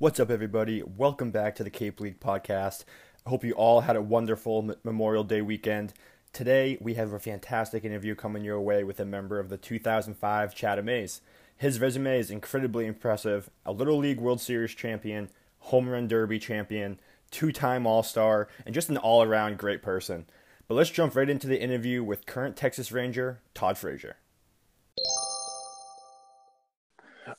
What's up, everybody? Welcome back to the Cape League podcast. I hope you all had a wonderful Memorial Day weekend. Today, we have a fantastic interview coming your way with a member of the 2005 Chatham A's. His resume is incredibly impressive a Little League World Series champion, Home Run Derby champion, two time All Star, and just an all around great person. But let's jump right into the interview with current Texas Ranger, Todd Frazier.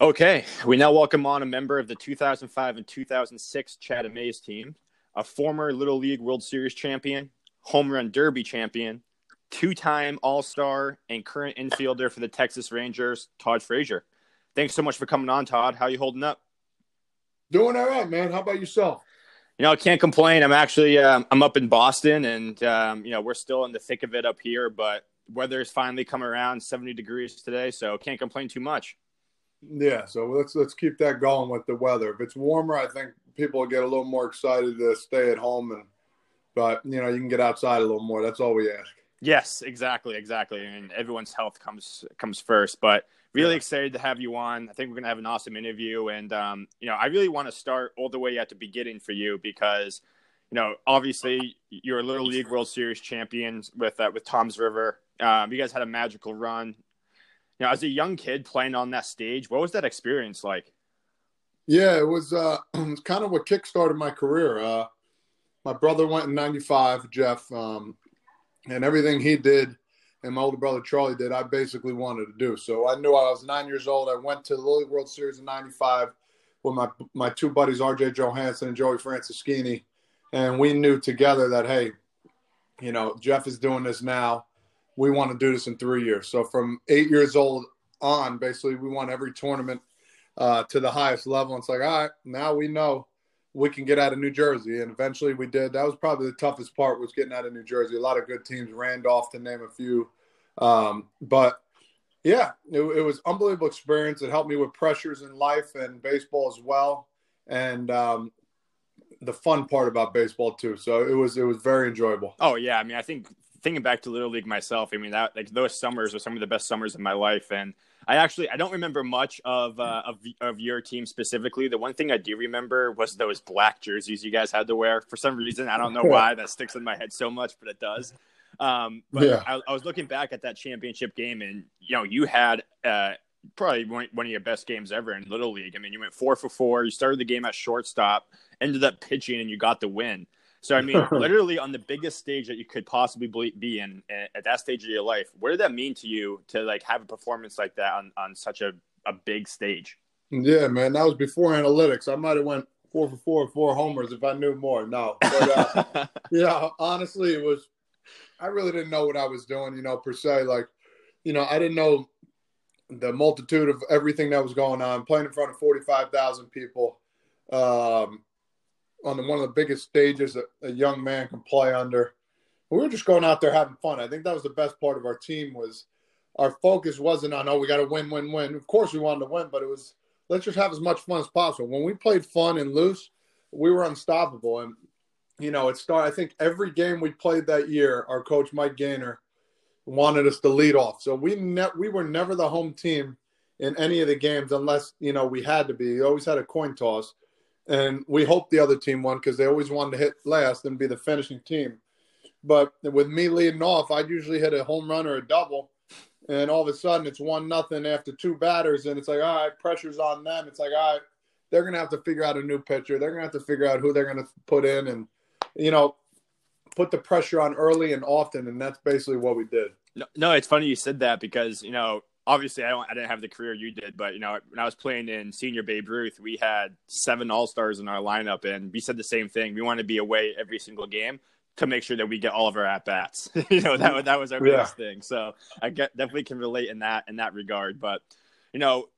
Okay, we now welcome on a member of the 2005 and 2006 Chatham A's team, a former Little League World Series champion, home run derby champion, two-time All-Star, and current infielder for the Texas Rangers, Todd Frazier. Thanks so much for coming on, Todd. How you holding up? Doing all right, man. How about yourself? You know, I can't complain. I'm actually um, I'm up in Boston, and um, you know we're still in the thick of it up here, but weather's finally come around 70 degrees today, so can't complain too much. Yeah, so let's let's keep that going with the weather. If it's warmer, I think people will get a little more excited to stay at home and but you know, you can get outside a little more. That's all we ask. Yes, exactly, exactly. And everyone's health comes comes first. But really yeah. excited to have you on. I think we're gonna have an awesome interview. And um, you know, I really want to start all the way at the beginning for you because you know, obviously you're a Little League World Series champions with uh, with Toms River. Um, you guys had a magical run know, as a young kid playing on that stage, what was that experience like? Yeah, it was, uh, it was kind of what kickstarted my career. Uh, my brother went in 95, Jeff, um, and everything he did and my older brother Charlie did, I basically wanted to do. So I knew I was nine years old. I went to the League World Series in 95 with my, my two buddies, RJ Johansson and Joey Franceschini. And we knew together that, hey, you know, Jeff is doing this now we want to do this in three years. So from eight years old on, basically, we won every tournament uh, to the highest level. And it's like, all right, now we know we can get out of New Jersey. And eventually we did. That was probably the toughest part was getting out of New Jersey. A lot of good teams, Randolph to name a few. Um, but yeah, it, it, was unbelievable experience. It helped me with pressures in life and baseball as well. And um, the fun part about baseball too. So it was it was very enjoyable. Oh yeah, I mean I think thinking back to Little League myself, I mean that like those summers were some of the best summers of my life, and I actually I don't remember much of uh, of of your team specifically. The one thing I do remember was those black jerseys you guys had to wear. For some reason, I don't know why that sticks in my head so much, but it does. Um, but yeah. I, I, was looking back at that championship game, and you know you had uh, probably one, one of your best games ever in Little League. I mean, you went four for four. You started the game at shortstop, ended up pitching, and you got the win. So I mean, literally on the biggest stage that you could possibly be in at that stage of your life, what did that mean to you to like have a performance like that on, on such a, a big stage? Yeah, man, that was before analytics. I might have went four for four, four homers if I knew more. No, but, uh, yeah, honestly, it was. I really didn't know what I was doing, you know, per se. Like, you know, I didn't know the multitude of everything that was going on. Playing in front of forty five thousand people. Um, on the, one of the biggest stages that a young man can play under. We were just going out there having fun. I think that was the best part of our team was our focus wasn't on oh we got to win, win, win. Of course we wanted to win, but it was let's just have as much fun as possible. When we played fun and loose, we were unstoppable. And you know, it started. I think every game we played that year, our coach Mike Gaynor wanted us to lead off. So we ne- we were never the home team in any of the games unless you know we had to be. We always had a coin toss and we hoped the other team won because they always wanted to hit last and be the finishing team. But with me leading off, I'd usually hit a home run or a double, and all of a sudden it's one nothing after two batters, and it's like, all right, pressure's on them. It's like, all right, they're gonna have to figure out a new pitcher. They're gonna have to figure out who they're gonna put in, and you know, put the pressure on early and often, and that's basically what we did. No, no, it's funny you said that because you know obviously I don't I didn't have the career you did, but you know when I was playing in senior Babe Ruth, we had seven All Stars in our lineup, and we said the same thing. We want to be away every single game to make sure that we get all of our at bats. you know that that was our yeah. biggest thing. So I get definitely can relate in that in that regard. But you know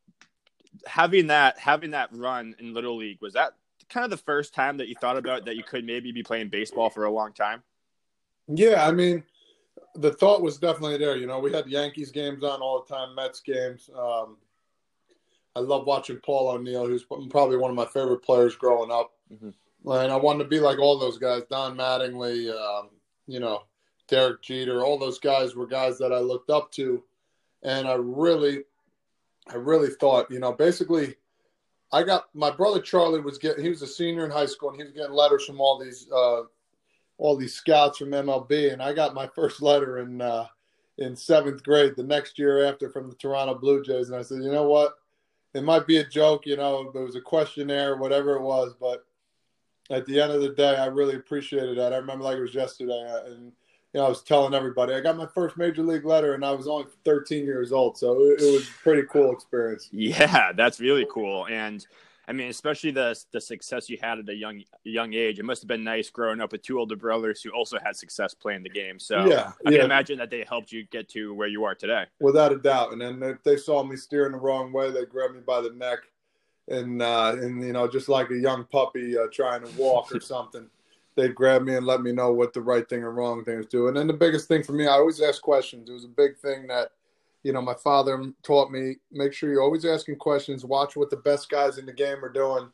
having that having that run in little league was that kind of the first time that you thought about that you could maybe be playing baseball for a long time. Yeah, I mean the thought was definitely there. You know, we had Yankees games on all the time, Mets games. Um, I love watching Paul O'Neill, who's probably one of my favorite players growing up. Mm-hmm. And I wanted to be like all those guys, Don Mattingly, um, you know, Derek Jeter. All those guys were guys that I looked up to, and I really, I really thought, you know, basically, I got my brother Charlie was getting. He was a senior in high school, and he was getting letters from all these uh, all these scouts from MLB, and I got my first letter in uh, in seventh grade the next year after from the Toronto Blue Jays, and I said, you know what, it might be a joke, you know, it was a questionnaire, whatever it was, but at the end of the day, I really appreciated that. I remember like it was yesterday, uh, and you know, I was telling everybody I got my first major league letter, and I was only 13 years old, so it, it was pretty cool experience. Yeah, that's really cool, and I mean, especially the the success you had at a young young age. It must have been nice growing up with two older brothers who also had success playing the game. So yeah, I yeah. can imagine that they helped you get to where you are today. Without a doubt. And then if they saw me steering the wrong way, they grabbed me by the neck and uh, and you know, just like a young puppy uh, trying to walk or something. They'd grab me and let me know what the right thing and wrong thing was doing. And then the biggest thing for me, I always ask questions. It was a big thing that you know, my father taught me make sure you're always asking questions, watch what the best guys in the game are doing,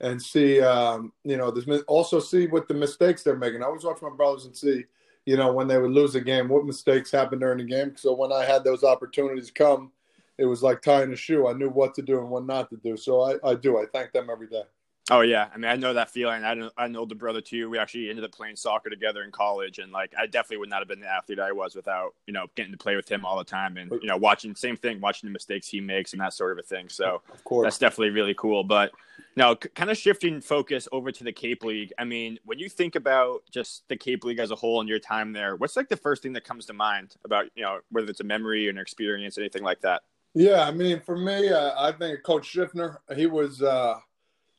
and see, um, you know, this, also see what the mistakes they're making. I always watch my brothers and see, you know, when they would lose a game, what mistakes happened during the game. So when I had those opportunities come, it was like tying a shoe. I knew what to do and what not to do. So I, I do. I thank them every day. Oh yeah, I mean I know that feeling. I know I know the brother too. We actually ended up playing soccer together in college, and like I definitely would not have been the athlete I was without you know getting to play with him all the time, and you know watching same thing, watching the mistakes he makes and that sort of a thing. So of course, that's definitely really cool. But now, kind of shifting focus over to the Cape League. I mean, when you think about just the Cape League as a whole and your time there, what's like the first thing that comes to mind about you know whether it's a memory or an experience, anything like that? Yeah, I mean, for me, uh, I think Coach Schiffner, he was. Uh,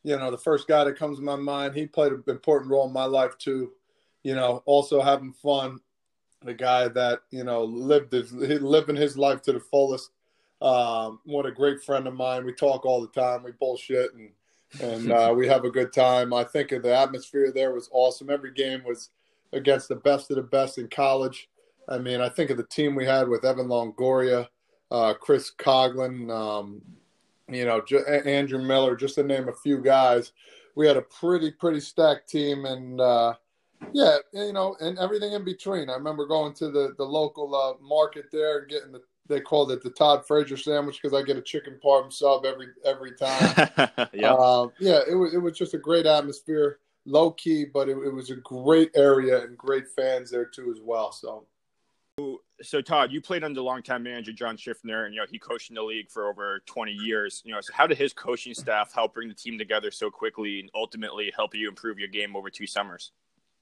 you know, the first guy that comes to my mind. He played an important role in my life too. You know, also having fun. The guy that you know lived his living his life to the fullest. Um, what a great friend of mine. We talk all the time. We bullshit and and uh, we have a good time. I think the atmosphere there was awesome. Every game was against the best of the best in college. I mean, I think of the team we had with Evan Longoria, uh, Chris Coghlan, um, you know, Andrew Miller, just to name a few guys. We had a pretty, pretty stacked team, and uh, yeah, you know, and everything in between. I remember going to the the local uh, market there and getting the they called it the Todd Frazier sandwich because I get a chicken parm sub every every time. yeah, uh, yeah, it was it was just a great atmosphere, low key, but it, it was a great area and great fans there too as well. So so Todd, you played under longtime manager John Schiffner, and you know he coached in the league for over 20 years. You know, so how did his coaching staff help bring the team together so quickly and ultimately help you improve your game over two summers?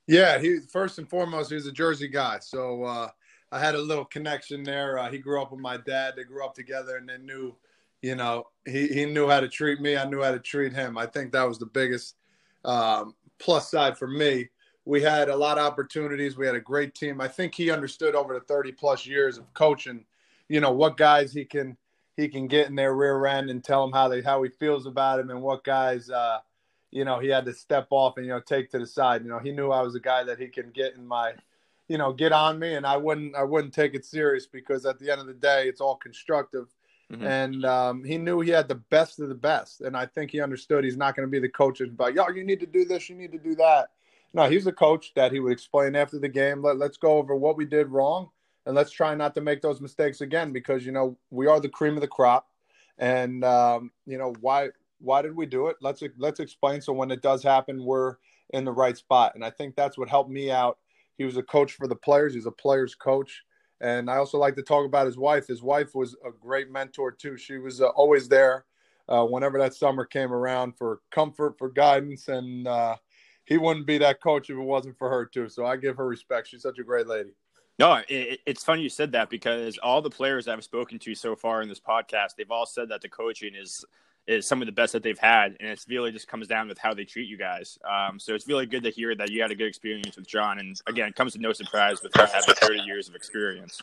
Yeah, he first and foremost he was a Jersey guy, so uh, I had a little connection there. Uh, he grew up with my dad; they grew up together, and they knew, you know, he he knew how to treat me. I knew how to treat him. I think that was the biggest um, plus side for me we had a lot of opportunities. We had a great team. I think he understood over the 30 plus years of coaching, you know, what guys he can he can get in their rear end and tell them how they how he feels about him and what guys uh, you know, he had to step off and you know take to the side. You know, he knew I was a guy that he can get in my you know, get on me and I wouldn't I wouldn't take it serious because at the end of the day it's all constructive. Mm-hmm. And um, he knew he had the best of the best. And I think he understood he's not going to be the coach and about, yo, you need to do this, you need to do that no, he's a coach that he would explain after the game. Let, let's go over what we did wrong and let's try not to make those mistakes again because you know we are the cream of the crop, and um, you know why why did we do it? Let's let's explain so when it does happen, we're in the right spot. And I think that's what helped me out. He was a coach for the players. He's a players coach. And I also like to talk about his wife. His wife was a great mentor too. She was uh, always there uh, whenever that summer came around for comfort, for guidance, and uh, he wouldn't be that coach if it wasn't for her too. So I give her respect. She's such a great lady. No, it, it's funny you said that because all the players I've spoken to so far in this podcast, they've all said that the coaching is is some of the best that they've had, and it's really just comes down with how they treat you guys. Um, so it's really good to hear that you had a good experience with John, and again, it comes to no surprise with him having 30 years of experience.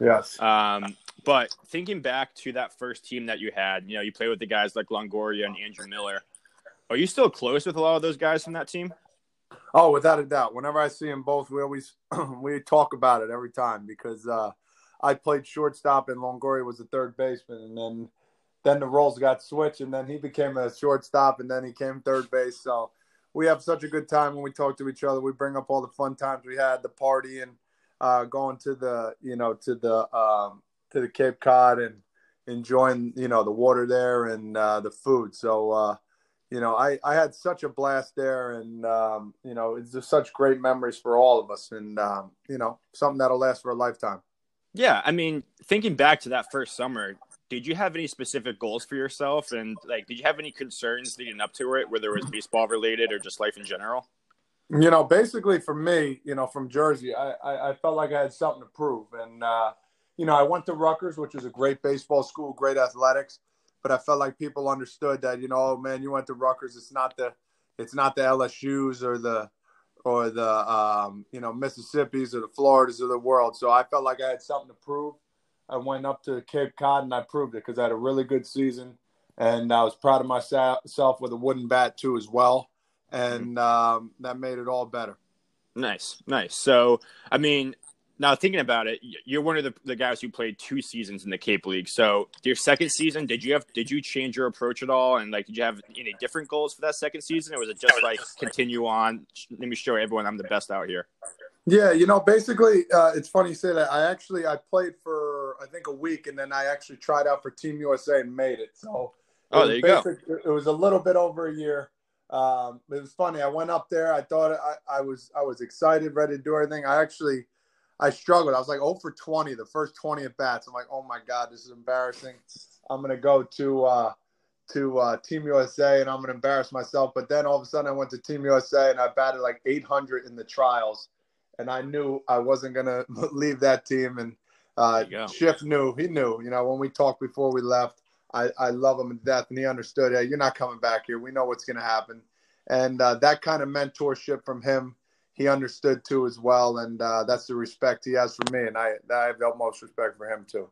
Yes. Um, but thinking back to that first team that you had, you know, you play with the guys like Longoria and Andrew Miller. Are you still close with a lot of those guys from that team? Oh, without a doubt. Whenever I see them both, we always we talk about it every time because uh, I played shortstop and Longoria was a third baseman, and then then the roles got switched, and then he became a shortstop, and then he came third base. So we have such a good time when we talk to each other. We bring up all the fun times we had, the party, and uh, going to the you know to the um, to the Cape Cod and enjoying you know the water there and uh, the food. So uh, you know, I, I had such a blast there, and um, you know, it's just such great memories for all of us, and um, you know, something that'll last for a lifetime. Yeah, I mean, thinking back to that first summer, did you have any specific goals for yourself, and like, did you have any concerns leading up to it, whether it was baseball related or just life in general? You know, basically for me, you know, from Jersey, I, I, I felt like I had something to prove, and uh, you know, I went to Rutgers, which is a great baseball school, great athletics but I felt like people understood that you know, oh man, you went to Rutgers. It's not the it's not the LSU's or the or the um, you know Mississippi's or the Floridas of the world. So I felt like I had something to prove. I went up to Cape Cod and I proved it because I had a really good season, and I was proud of myself with a wooden bat too as well, and um, that made it all better. Nice, nice. So I mean, now thinking about it, you're one of the, the guys who played two seasons in the Cape League. So your second season, did you have did you change your approach at all? And like, did you have any different goals for that second season, or was it just like continue on? Let me show everyone I'm the best out here. Yeah, you know, basically, uh, it's funny you say that. I actually I played for I think a week, and then I actually tried out for Team USA and made it. So oh, there you basic, go. It was a little bit over a year. Um, it was funny. I went up there. I thought I, I was I was excited, ready to do everything. I actually I struggled. I was like 0 for 20 the first 20 at bats. I'm like, oh my god, this is embarrassing. I'm gonna go to uh, to uh, Team USA and I'm gonna embarrass myself. But then all of a sudden I went to Team USA and I batted like 800 in the trials, and I knew I wasn't gonna leave that team. And uh, Schiff knew. He knew. You know, when we talked before we left, I, I love him to death, and he understood. Hey, you're not coming back here. We know what's gonna happen. And uh, that kind of mentorship from him he understood too as well, and uh, that's the respect he has for me, and I I have the utmost respect for him too.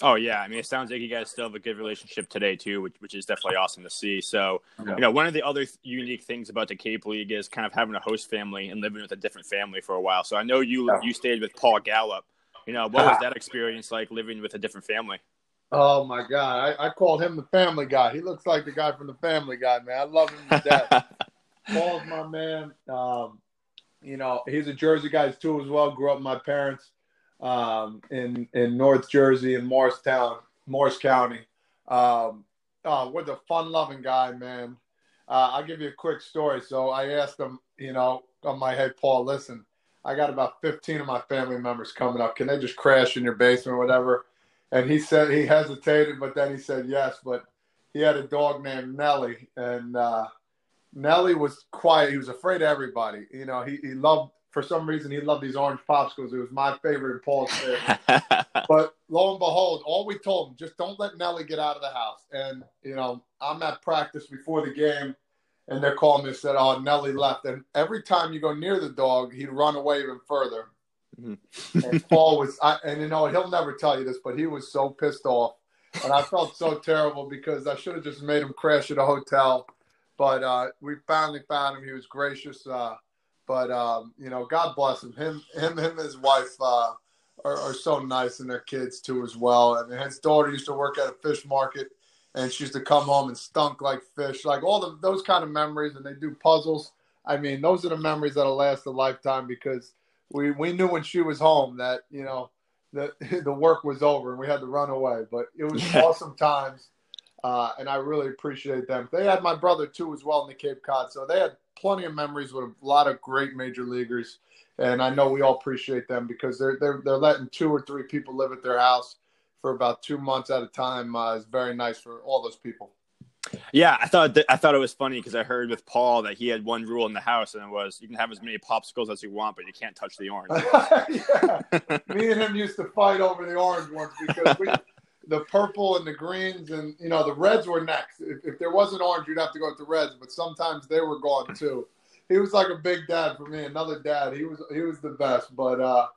Oh yeah, I mean, it sounds like you guys still have a good relationship today too, which which is definitely awesome to see. So, yeah. you know, one of the other th- unique things about the Cape League is kind of having a host family and living with a different family for a while. So, I know you yeah. you stayed with Paul Gallup. You know, what was that experience like living with a different family? Oh my God, I, I called him the Family Guy. He looks like the guy from the Family Guy, man. I love him to death. Paul's my man. Um, you know, he's a Jersey guy too as well. Grew up with my parents um, in in North Jersey in Morristown, Morris County. Um, oh, what a fun-loving guy, man. Uh, I'll give you a quick story. So I asked him, you know, on my head, Paul, listen, I got about 15 of my family members coming up. Can they just crash in your basement or whatever? And he said he hesitated, but then he said yes. But he had a dog named Nellie, and uh, Nelly was quiet. He was afraid of everybody. You know, he, he loved, for some reason, he loved these orange popsicles. It was my favorite in Paul's but lo and behold, all we told him, just don't let Nelly get out of the house. And, you know, I'm at practice before the game, and they're calling me and said, oh, Nelly left. And every time you go near the dog, he'd run away even further. Mm-hmm. and Paul was, I, and you know, he'll never tell you this, but he was so pissed off. And I felt so terrible because I should have just made him crash at a hotel but uh, we finally found him. He was gracious. Uh, but um, you know, God bless him. Him, him, him, and his wife uh, are, are, so nice, and their kids too as well. And his daughter used to work at a fish market, and she used to come home and stunk like fish, like all the, those kind of memories. And they do puzzles. I mean, those are the memories that'll last a lifetime because we we knew when she was home that you know the the work was over and we had to run away. But it was awesome times uh, and I really appreciate them. They had my brother too as well in the Cape Cod, so they had plenty of memories with a lot of great major leaguers, and I know we all appreciate them because they're they're they're letting two or three people live at their house for about two months at a time. Uh, is very nice for all those people. Yeah, I thought th- I thought it was funny because I heard with Paul that he had one rule in the house, and it was you can have as many popsicles as you want, but you can't touch the orange. yeah, me and him used to fight over the orange ones because we the purple and the greens and you know the reds were next. If, if there wasn't orange, you'd have to go with the reds, but sometimes they were gone too. He was like a big dad for me, another dad. He was he was the best. But uh,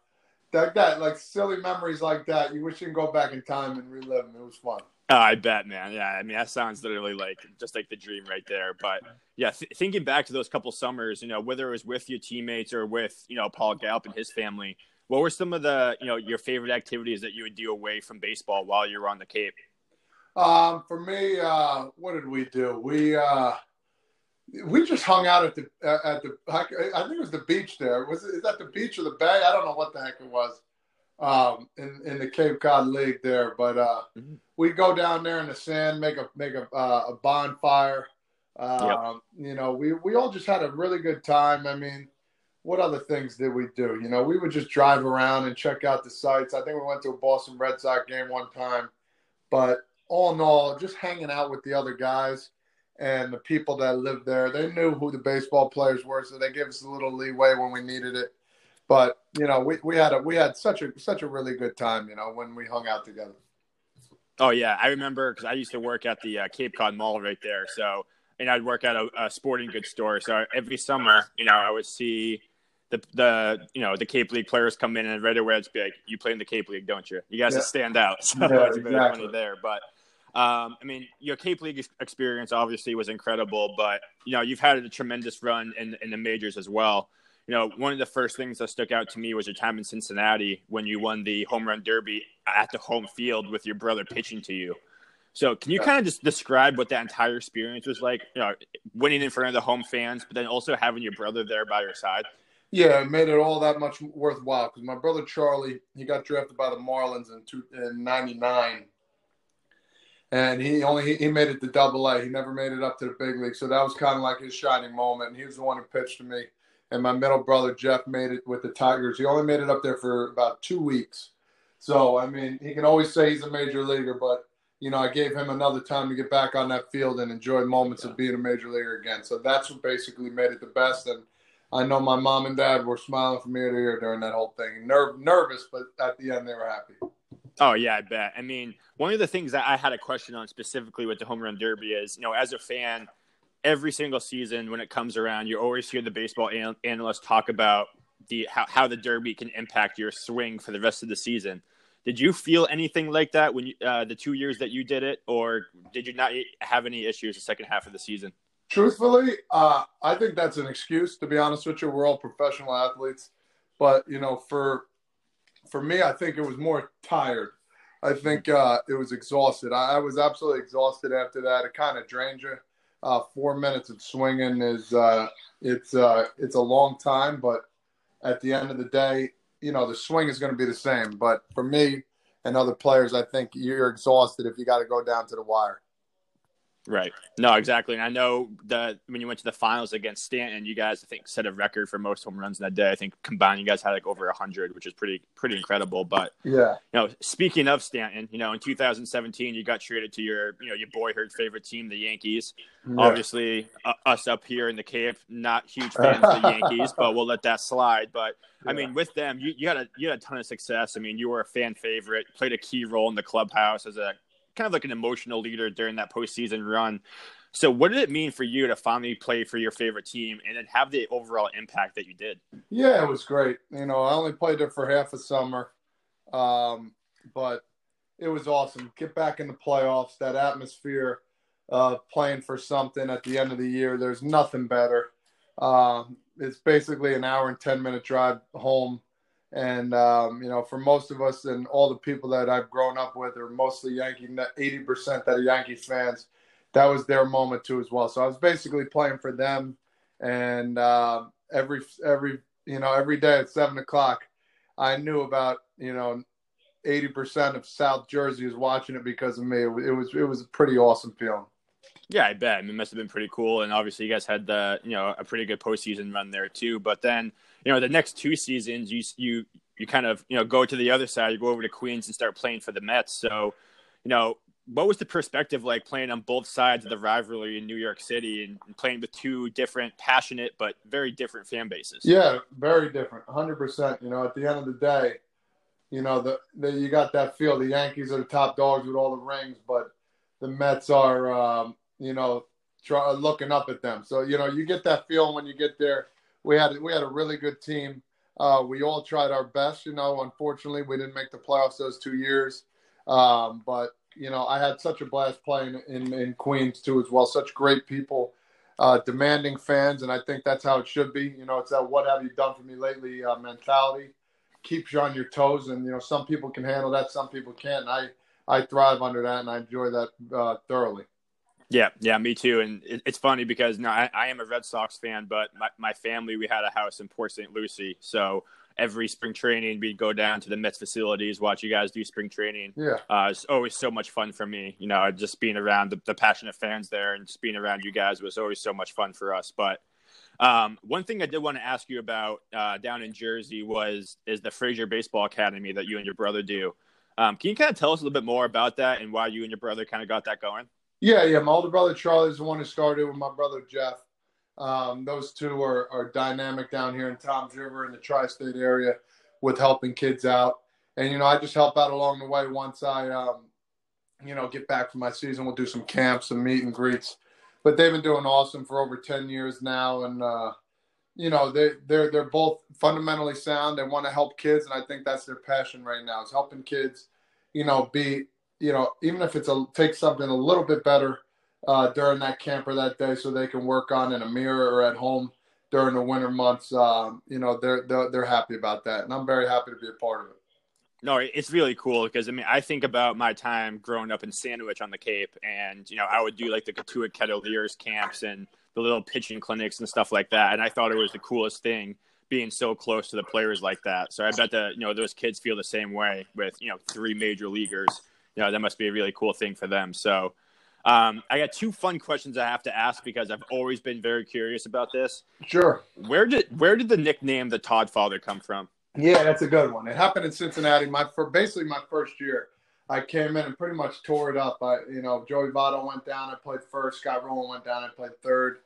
that that like silly memories like that, you wish you could go back in time and relive them. It was fun. Oh, I bet, man. Yeah, I mean that sounds literally like just like the dream right there. But yeah, th- thinking back to those couple summers, you know, whether it was with your teammates or with you know Paul Gallup and his family, what were some of the you know your favorite activities that you would do away from baseball while you were on the Cape? Um, for me, uh, what did we do? We uh, we just hung out at the at the I think it was the beach there. Was it is that the beach or the bay? I don't know what the heck it was. Um, in in the Cape Cod League there, but uh, mm-hmm. we'd go down there in the sand, make a make a uh, a bonfire. Um, yep. You know, we we all just had a really good time. I mean, what other things did we do? You know, we would just drive around and check out the sites. I think we went to a Boston Red Sox game one time, but all in all, just hanging out with the other guys and the people that lived there. They knew who the baseball players were, so they gave us a little leeway when we needed it. But you know, we, we had a we had such a such a really good time. You know, when we hung out together. Oh yeah, I remember because I used to work at the uh, Cape Cod Mall right there. So and I'd work at a, a sporting goods store. So every summer, you know, I would see the the you know the Cape League players come in and right away it's be like, "You play in the Cape League, don't you? You guys yeah. stand out." So yeah, it's exactly. funny there, but. Um, I mean, your Cape League experience obviously was incredible, but you know you've had a tremendous run in, in the majors as well. You know, one of the first things that stuck out to me was your time in Cincinnati when you won the home run derby at the home field with your brother pitching to you. So, can you kind of just describe what that entire experience was like? You know, winning in front of the home fans, but then also having your brother there by your side. Yeah, it made it all that much worthwhile because my brother Charlie, he got drafted by the Marlins in two, in '99, and he only he made it to Double A. He never made it up to the big league, so that was kind of like his shining moment. And he was the one who pitched to me. And my middle brother Jeff made it with the Tigers. He only made it up there for about two weeks. So I mean, he can always say he's a major leaguer, but you know, I gave him another time to get back on that field and enjoy moments of being a major leaguer again. So that's what basically made it the best. And I know my mom and dad were smiling from ear to ear during that whole thing. Nerve, nervous, but at the end they were happy. Oh yeah, I bet. I mean, one of the things that I had a question on specifically with the home run derby is, you know, as a fan, every single season when it comes around, you always hear the baseball an- analysts talk about the how, how the derby can impact your swing for the rest of the season. Did you feel anything like that when you, uh, the two years that you did it, or did you not have any issues the second half of the season? Truthfully, uh, I think that's an excuse. To be honest with you, we're all professional athletes, but you know, for for me, I think it was more tired. I think uh, it was exhausted. I, I, was absolutely exhausted after that. It kind of drained you. Uh, four minutes of swinging is uh, it's uh, it's a long time, but at the end of the day, you know the swing is going to be the same. But for me and other players, I think you're exhausted if you got to go down to the wire. Right. No, exactly. And I know that when you went to the finals against Stanton, you guys I think set a record for most home runs in that day. I think combined you guys had like over hundred, which is pretty pretty incredible. But yeah, you know, speaking of Stanton, you know, in 2017 you got traded to your you know your boyhood favorite team, the Yankees. Yeah. Obviously, uh, us up here in the Cape, not huge fans of the Yankees, but we'll let that slide. But yeah. I mean, with them, you, you had a you had a ton of success. I mean, you were a fan favorite, played a key role in the clubhouse as a kind of like an emotional leader during that postseason run. So, what did it mean for you to finally play for your favorite team and then have the overall impact that you did? Yeah, it was great. You know, I only played there for half a summer, um, but it was awesome. Get back in the playoffs, that atmosphere, uh, playing for something at the end of the year. There's nothing better. Um, it's basically an hour and 10 minute drive home and um, you know, for most of us and all the people that I've grown up with are mostly Yankee. Eighty percent that are Yankees fans. That was their moment too, as well. So I was basically playing for them, and uh, every every you know every day at seven o'clock, I knew about you know eighty percent of South Jersey is watching it because of me. It was it was a pretty awesome feeling. Yeah, I bet. I mean, it must have been pretty cool. And obviously, you guys had the you know a pretty good postseason run there too. But then you know the next two seasons, you you you kind of you know go to the other side. You go over to Queens and start playing for the Mets. So, you know, what was the perspective like playing on both sides of the rivalry in New York City and, and playing with two different, passionate but very different fan bases? Yeah, very different, hundred percent. You know, at the end of the day, you know the, the you got that feel. The Yankees are the top dogs with all the rings, but the Mets are. Um, you know, try, looking up at them. So you know, you get that feeling when you get there. We had we had a really good team. Uh, we all tried our best. You know, unfortunately, we didn't make the playoffs those two years. Um, but you know, I had such a blast playing in, in Queens too, as well. Such great people, uh, demanding fans, and I think that's how it should be. You know, it's that "What have you done for me lately?" Uh, mentality keeps you on your toes, and you know, some people can handle that, some people can't. I I thrive under that, and I enjoy that uh, thoroughly. Yeah, yeah, me too. And it, it's funny because now I, I, am a Red Sox fan, but my, my family we had a house in Port St. Lucie, so every spring training we'd go down to the Mets facilities, watch you guys do spring training. Yeah, uh, it's always so much fun for me. You know, just being around the, the passionate fans there and just being around you guys was always so much fun for us. But um, one thing I did want to ask you about uh, down in Jersey was is the Frazier Baseball Academy that you and your brother do. Um, can you kind of tell us a little bit more about that and why you and your brother kind of got that going? Yeah, yeah. My older brother Charlie's the one who started with my brother Jeff. Um, those two are, are dynamic down here in Toms River in the tri-state area with helping kids out. And you know, I just help out along the way. Once I, um, you know, get back from my season, we'll do some camps, some meet and greets. But they've been doing awesome for over ten years now, and uh, you know, they they're they're both fundamentally sound. They want to help kids, and I think that's their passion right now is helping kids. You know, be you know, even if it's a take something a little bit better uh, during that camper that day, so they can work on in a mirror or at home during the winter months. Um, you know, they're, they're they're happy about that, and I'm very happy to be a part of it. No, it's really cool because I mean, I think about my time growing up in Sandwich on the Cape, and you know, I would do like the Cotuit Kettleers camps and the little pitching clinics and stuff like that, and I thought it was the coolest thing being so close to the players like that. So I bet that you know those kids feel the same way with you know three major leaguers you know that must be a really cool thing for them. So um, I got two fun questions I have to ask because I've always been very curious about this. Sure. Where did where did the nickname the Todd Father come from? Yeah, that's a good one. It happened in Cincinnati. My for basically my first year, I came in and pretty much tore it up. I you know Joey Votto went down. I played first. Scott Rolen went down. I played third.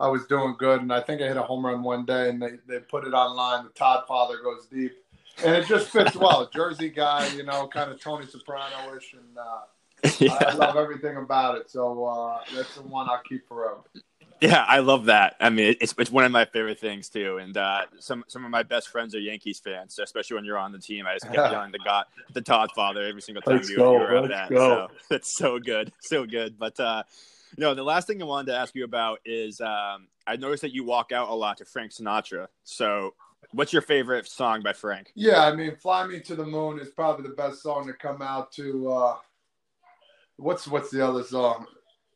I was doing good, and I think I hit a home run one day, and they, they put it online. The Todd Father goes deep and it just fits well. Jersey guy, you know, kind of Tony Soprano-ish, and uh, yeah. I, I, love everything about it. So uh, that's the one I'll keep forever. Yeah, I love that. I mean, it's it's one of my favorite things too. And uh, some some of my best friends are Yankees fans, especially when you're on the team. I just get yelling the God, the Todd Father every single time you, go, you're at that. Go. So it's so good, so good. But uh, no, the last thing I wanted to ask you about is um, I noticed that you walk out a lot to Frank Sinatra. So What's your favorite song by Frank? Yeah, I mean, "Fly Me to the Moon" is probably the best song to come out to. Uh, what's what's the other song?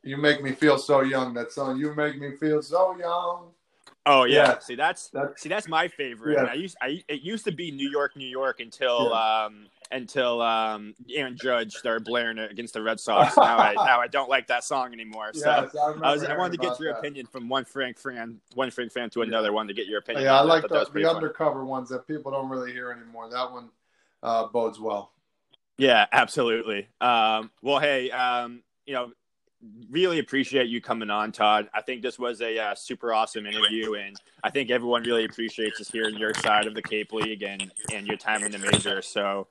"You Make Me Feel So Young." That song, "You Make Me Feel So Young." Oh yeah. yeah. See that's, that's see that's my favorite. Yeah. I used I it used to be New York, New York until yeah. um until um Aaron Judge started blaring it against the Red Sox. now I now I don't like that song anymore. So yes, I, I, was I wanted to get your that. opinion from one Frank fan one Frank fan to another one to get your opinion. Yeah, I like the, the undercover ones that people don't really hear anymore. That one uh, bodes well. Yeah, absolutely. Um, well, hey, um, you know, really appreciate you coming on, Todd. I think this was a uh, super awesome interview, and I think everyone really appreciates just hearing your side of the Cape League and and your time in the major. So,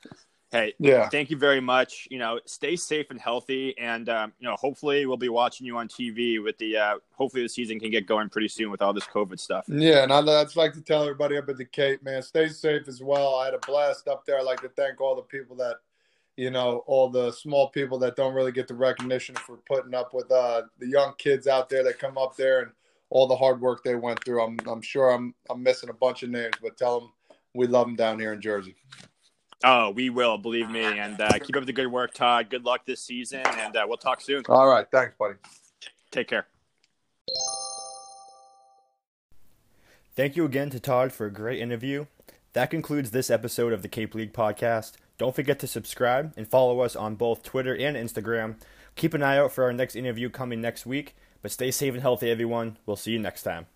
hey, yeah, thank you very much. You know, stay safe and healthy, and um, you know, hopefully we'll be watching you on TV with the. Uh, hopefully, the season can get going pretty soon with all this COVID stuff. Yeah, and I'd, I'd like to tell everybody up at the Cape, man, stay safe as well. I had a blast up there. I'd like to thank all the people that you know, all the small people that don't really get the recognition for putting up with uh, the young kids out there that come up there and all the hard work they went through. I'm, I'm sure I'm, I'm missing a bunch of names, but tell them we love them down here in Jersey. Oh, we will, believe me. And uh, keep up the good work, Todd. Good luck this season, and uh, we'll talk soon. All right. Thanks, buddy. Take care. Thank you again to Todd for a great interview. That concludes this episode of the Cape League podcast. Don't forget to subscribe and follow us on both Twitter and Instagram. Keep an eye out for our next interview coming next week, but stay safe and healthy, everyone. We'll see you next time.